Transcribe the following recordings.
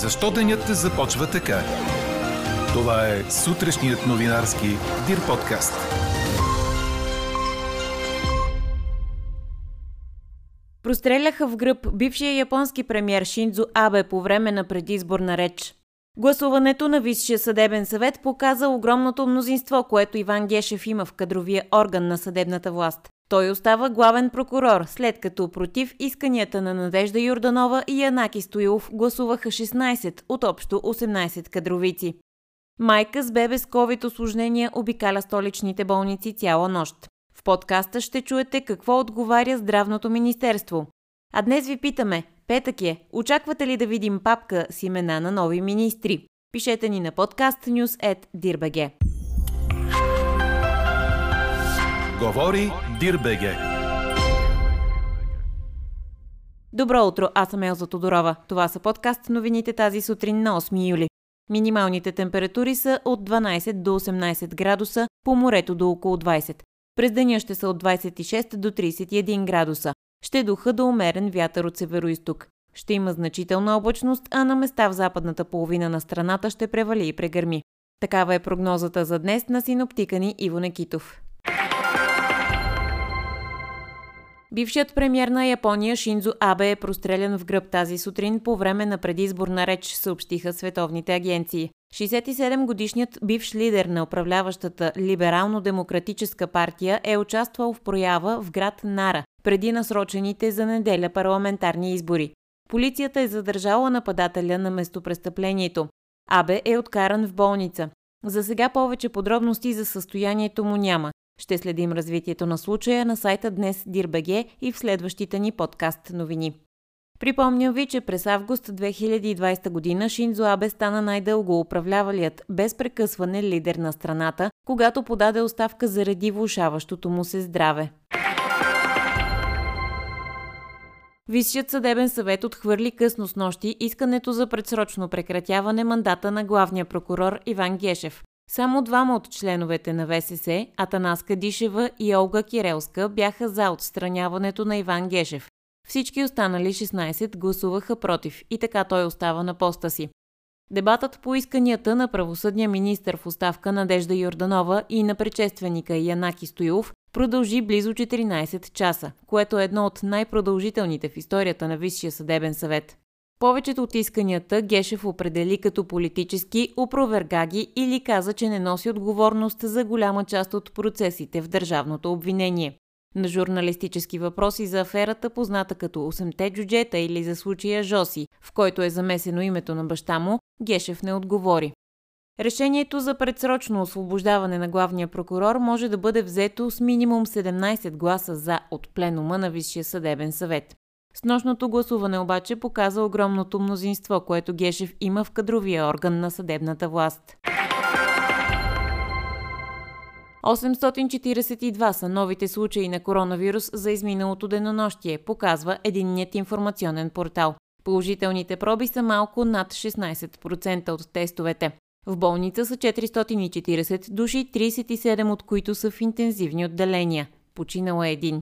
Защо денят започва така? Това е сутрешният новинарски Дир подкаст. Простреляха в гръб бившия японски премьер Шинзо Абе по време на предизборна реч. Гласуването на Висшия съдебен съвет показа огромното мнозинство, което Иван Гешев има в кадровия орган на съдебната власт. Той остава главен прокурор, след като против исканията на Надежда Юрданова и Янаки Стоилов гласуваха 16 от общо 18 кадровици. Майка с бебе с COVID осложнения обикаля столичните болници цяла нощ. В подкаста ще чуете какво отговаря Здравното министерство. А днес ви питаме, петък е, очаквате ли да видим папка с имена на нови министри? Пишете ни на подкаст news.dirbg. Говори Дирбеге. Добро утро, аз съм Елза Тодорова. Това са подкаст новините тази сутрин на 8 юли. Минималните температури са от 12 до 18 градуса, по морето до около 20. През деня ще са от 26 до 31 градуса. Ще духа до умерен вятър от северо-исток. Ще има значителна облачност, а на места в западната половина на страната ще превали и прегърми. Такава е прогнозата за днес на синоптика ни Иво Некитов. Бившият премьер на Япония Шинзо Абе е прострелян в гръб тази сутрин по време на предизборна реч, съобщиха световните агенции. 67-годишният бивш лидер на управляващата Либерално-демократическа партия е участвал в проява в град Нара, преди насрочените за неделя парламентарни избори. Полицията е задържала нападателя на местопрестъплението. Абе е откаран в болница. За сега повече подробности за състоянието му няма. Ще следим развитието на случая на сайта днес Дирбеге и в следващите ни подкаст новини. Припомням ви, че през август 2020 година Шинзо Абе стана най-дълго управлявалият без прекъсване лидер на страната, когато подаде оставка заради влушаващото му се здраве. Висшият съдебен съвет отхвърли късно с нощи искането за предсрочно прекратяване мандата на главния прокурор Иван Гешев. Само двама от членовете на ВСС, Атанаска Дишева и Олга Кирелска, бяха за отстраняването на Иван Гешев. Всички останали 16 гласуваха против и така той остава на поста си. Дебатът по исканията на правосъдния министр в оставка Надежда Йорданова и на предшественика Янаки Стоилов продължи близо 14 часа, което е едно от най-продължителните в историята на Висшия съдебен съвет. Повечето от исканията Гешев определи като политически, опроверга ги или каза, че не носи отговорност за голяма част от процесите в държавното обвинение. На журналистически въпроси за аферата, позната като 8-те джуджета или за случая Жоси, в който е замесено името на баща му, Гешев не отговори. Решението за предсрочно освобождаване на главния прокурор може да бъде взето с минимум 17 гласа за от пленума на Висшия съдебен съвет. С нощното гласуване обаче показа огромното мнозинство, което Гешев има в кадровия орган на съдебната власт. 842 са новите случаи на коронавирус за изминалото денонощие, показва единният информационен портал. Положителните проби са малко над 16% от тестовете. В болница са 440 души, 37 от които са в интензивни отделения. Починала е един.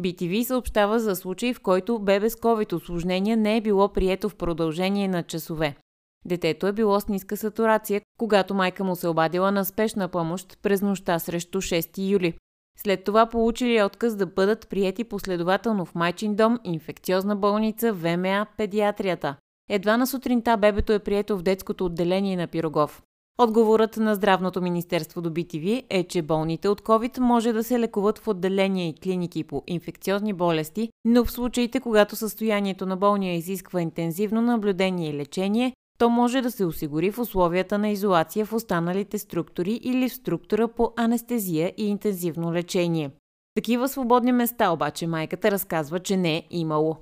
BTV съобщава за случай, в който бебе с COVID осложнения не е било прието в продължение на часове. Детето е било с ниска сатурация, когато майка му се обадила на спешна помощ през нощта срещу 6 юли. След това получили отказ да бъдат приети последователно в майчин дом, инфекциозна болница, ВМА, педиатрията. Едва на сутринта бебето е прието в детското отделение на Пирогов. Отговорът на Здравното министерство до BTV е, че болните от COVID може да се лекуват в отделения и клиники по инфекциозни болести, но в случаите, когато състоянието на болния изисква интензивно наблюдение и лечение, то може да се осигури в условията на изолация в останалите структури или в структура по анестезия и интензивно лечение. Такива свободни места обаче майката разказва, че не е имало.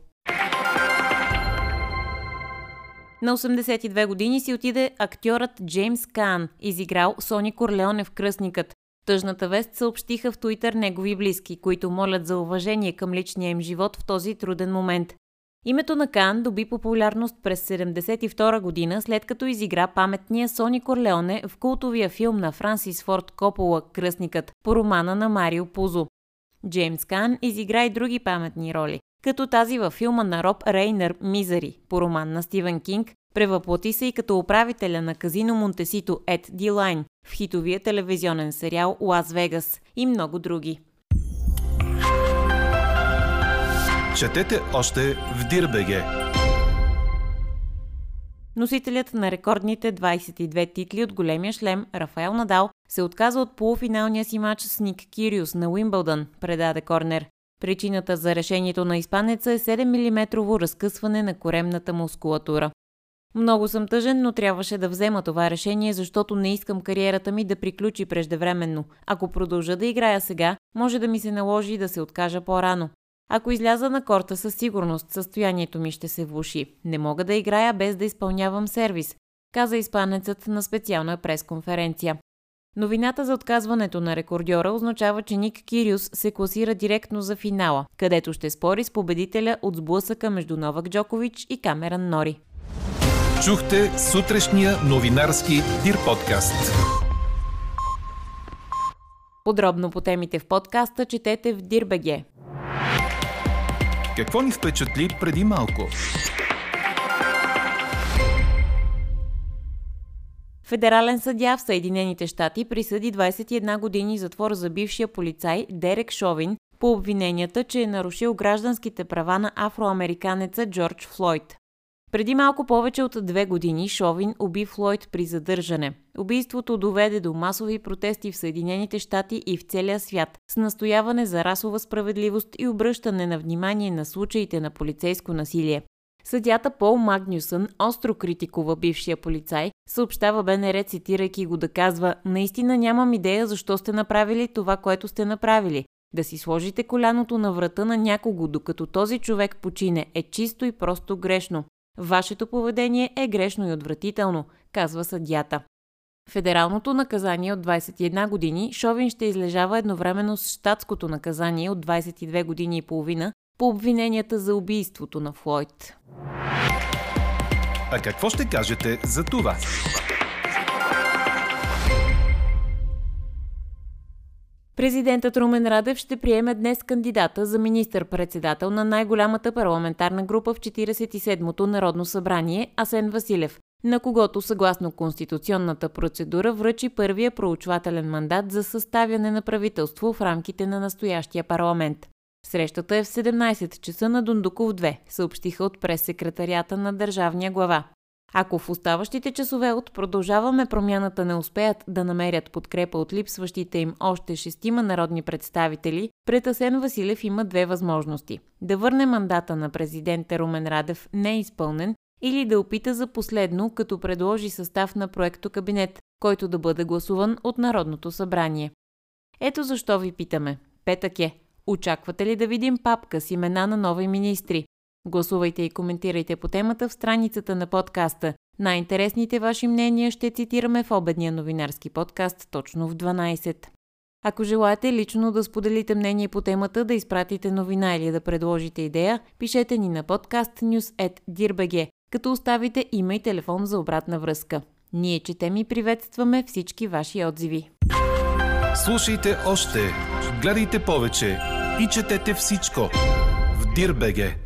На 82 години си отиде актьорът Джеймс Кан, изиграл Сони Корлеоне в Кръстникът. Тъжната вест съобщиха в Туитър негови близки, които молят за уважение към личния им живот в този труден момент. Името на Кан доби популярност през 1972 година, след като изигра паметния Сони Корлеоне в култовия филм на Франсис Форд Копола «Кръстникът» по романа на Марио Пузо. Джеймс Кан изигра и други паметни роли, като тази във филма на Роб Рейнер «Мизари» по роман на Стивен Кинг, Превъплати се и като управителя на казино Монтесито Ед Дилайн в хитовия телевизионен сериал Лас Вегас и много други. Четете още в Дирбеге. Носителят на рекордните 22 титли от големия шлем Рафаел Надал се отказа от полуфиналния си матч с Ник Кириус на Уимбълдън, предаде Корнер. Причината за решението на испанеца е 7 мм разкъсване на коремната мускулатура. Много съм тъжен, но трябваше да взема това решение, защото не искам кариерата ми да приключи преждевременно. Ако продължа да играя сега, може да ми се наложи да се откажа по-рано. Ако изляза на корта със сигурност, състоянието ми ще се влуши. Не мога да играя без да изпълнявам сервис, каза испанецът на специална пресконференция. Новината за отказването на рекордьора означава, че Ник Кириус се класира директно за финала, където ще спори с победителя от сблъсъка между Новак Джокович и Камеран Нори. Чухте сутрешния новинарски Дир подкаст. Подробно по темите в подкаста четете в Дирбеге. Какво ни впечатли преди малко? Федерален съдя в Съединените щати присъди 21 години затвор за бившия полицай Дерек Шовин по обвиненията, че е нарушил гражданските права на афроамериканеца Джордж Флойд. Преди малко повече от две години Шовин уби Флойд при задържане. Убийството доведе до масови протести в Съединените щати и в целия свят, с настояване за расова справедливост и обръщане на внимание на случаите на полицейско насилие. Съдята Пол Магнюсън остро критикува бившия полицай, съобщава БНР, цитирайки го да казва «Наистина нямам идея защо сте направили това, което сте направили. Да си сложите коляното на врата на някого, докато този човек почине, е чисто и просто грешно. Вашето поведение е грешно и отвратително, казва съдята. Федералното наказание от 21 години Шовин ще излежава едновременно с щатското наказание от 22 години и половина по обвиненията за убийството на Флойд. А какво ще кажете за това? Президентът Румен Радев ще приеме днес кандидата за министър-председател на най-голямата парламентарна група в 47-то Народно събрание Асен Василев, на когото съгласно конституционната процедура връчи първия проучвателен мандат за съставяне на правителство в рамките на настоящия парламент. Срещата е в 17 часа на Дундуков 2, съобщиха от прес-секретарията на държавния глава. Ако в оставащите часове от продължаваме промяната не успеят да намерят подкрепа от липсващите им още шестима народни представители, пред Асен Василев има две възможности. Да върне мандата на президента Румен Радев неизпълнен или да опита за последно, като предложи състав на проекто кабинет, който да бъде гласуван от Народното събрание. Ето защо ви питаме. Петък е. Очаквате ли да видим папка с имена на нови министри? Гласувайте и коментирайте по темата в страницата на подкаста. Най-интересните ваши мнения ще цитираме в обедния новинарски подкаст точно в 12. Ако желаете лично да споделите мнение по темата, да изпратите новина или да предложите идея, пишете ни на подкаст news.dirbg, като оставите име и телефон за обратна връзка. Ние четем и приветстваме всички ваши отзиви. Слушайте още, гледайте повече и четете всичко в Дирбеге.